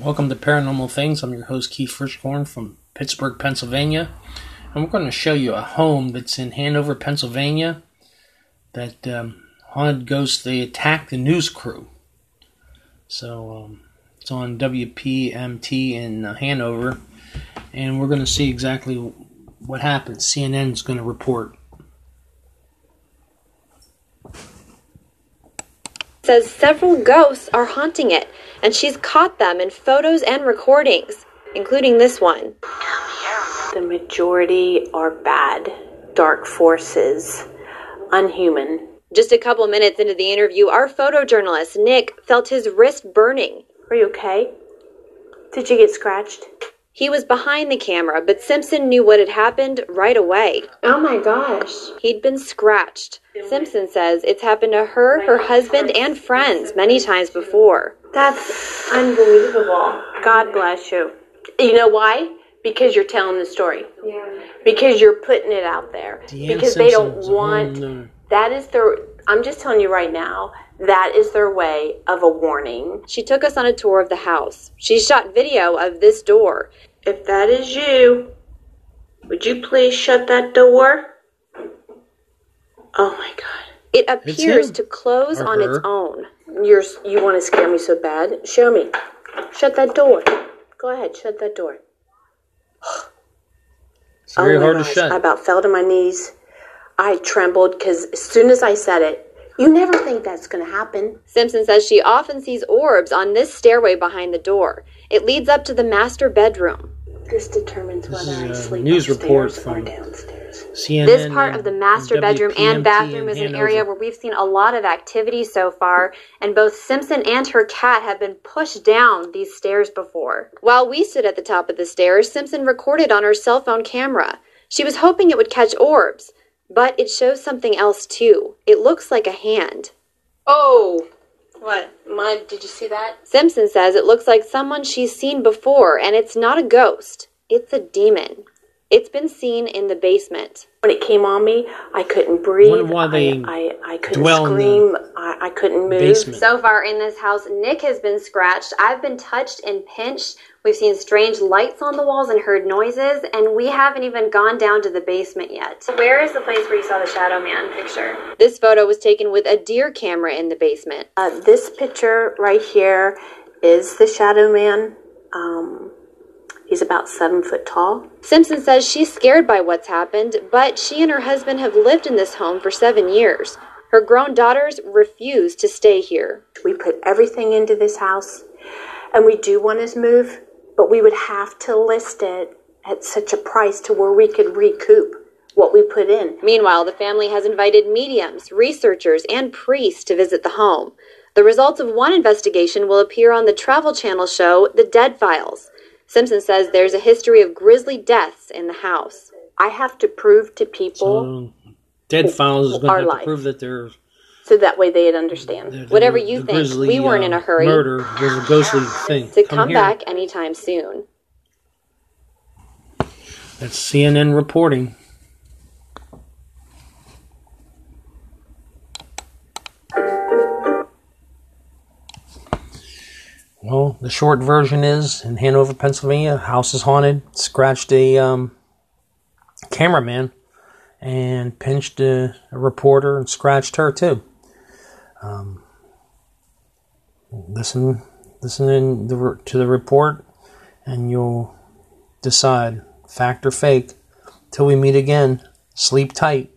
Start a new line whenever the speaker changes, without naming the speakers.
Welcome to Paranormal Things. I'm your host Keith Frischkorn from Pittsburgh, Pennsylvania, and we're going to show you a home that's in Hanover, Pennsylvania. That um, haunted ghosts they attacked the news crew. So um, it's on WPMT in uh, Hanover, and we're going to see exactly what happened. CNN is going to report.
Says several ghosts are haunting it, and she's caught them in photos and recordings, including this one.
The majority are bad, dark forces, unhuman.
Just a couple minutes into the interview, our photojournalist, Nick, felt his wrist burning.
Are you okay? Did you get scratched?
He was behind the camera, but Simpson knew what had happened right away.
Oh my gosh.
He'd been scratched. Simpson says it's happened to her, her husband, and friends many times before.
That's unbelievable. God bless you. You know why? Because you're telling the story.
Yeah.
Because you're putting it out there.
Deanna
because they don't
Simpson's a whole
want
nother-
that is their I'm just telling you right now, that is their way of a warning.
She took us on a tour of the house. She shot video of this door.
If that is you, would you please shut that door? Oh my god.
It appears to close
Or
on its own.
You're you want to scare me so bad? Show me. Shut that door. Go ahead, shut that door.
It's very
oh
hard
gosh,
to shut.
I about fell to my knees. I trembled because as soon as I said it, you never think that's going to happen.
Simpson says she often sees orbs on this stairway behind the door. It leads up to the master bedroom.
This determines whether I
is a
sleep
news report
upstairs or
from-
downstairs.
CNN
This part
and-
of the master
and
bedroom
WPMT
and bathroom is an area where we've seen a lot of activity so far, and both Simpson and her cat have been pushed down these stairs before. While we stood at the top of the stairs, Simpson recorded on her cell phone camera. She was hoping it would catch orbs, but it shows something else too. It looks like a hand.
Oh, what? My, did you see that?
Simpson says it looks like someone she's seen before, and it's not a ghost, it's a demon. It's been seen in the basement.
When it came on me, I couldn't breathe.
Why they
I, I, I couldn't
dwell in the
scream. I, I couldn't move.
basement.
So far in this house, Nick has been scratched. I've been touched and pinched. We've seen strange lights on the walls and heard noises, and we haven't even gone down to the basement yet.
Where is the place where you saw the Shadow Man picture?
This photo was taken with a deer camera in the basement.
Uh, this picture right here is the Shadow Man. Um, he's about seven foot tall.
Simpson says she's scared by what's happened, but she and her husband have lived in this home for seven years. Her grown daughters refuse to stay here.
We put everything into this house, and we do want to move, but we would have to list it at such a price to where we could recoup what we put in.
Meanwhile, the family has invited mediums, researchers, and priests to visit the home. The results of one investigation will appear on the Travel Channel show The Dead Files. Simpson says there's a history of grisly deaths in the house.
I have to prove to people
So, Dead Files is going to have to prove that they're
so that way they'd understand.
Whatever you think,
grisly,
we weren't in a
uh,
hurry.
Murder was a ghostly thing.
To come
here.
back anytime soon.
That's CNN reporting. The short version is in Hanover, Pennsylvania, house is haunted. Scratched a um, cameraman and pinched a, a reporter and scratched her too. Um, listen, listen the, to the report, and you'll decide fact or fake. Till we meet again, sleep tight.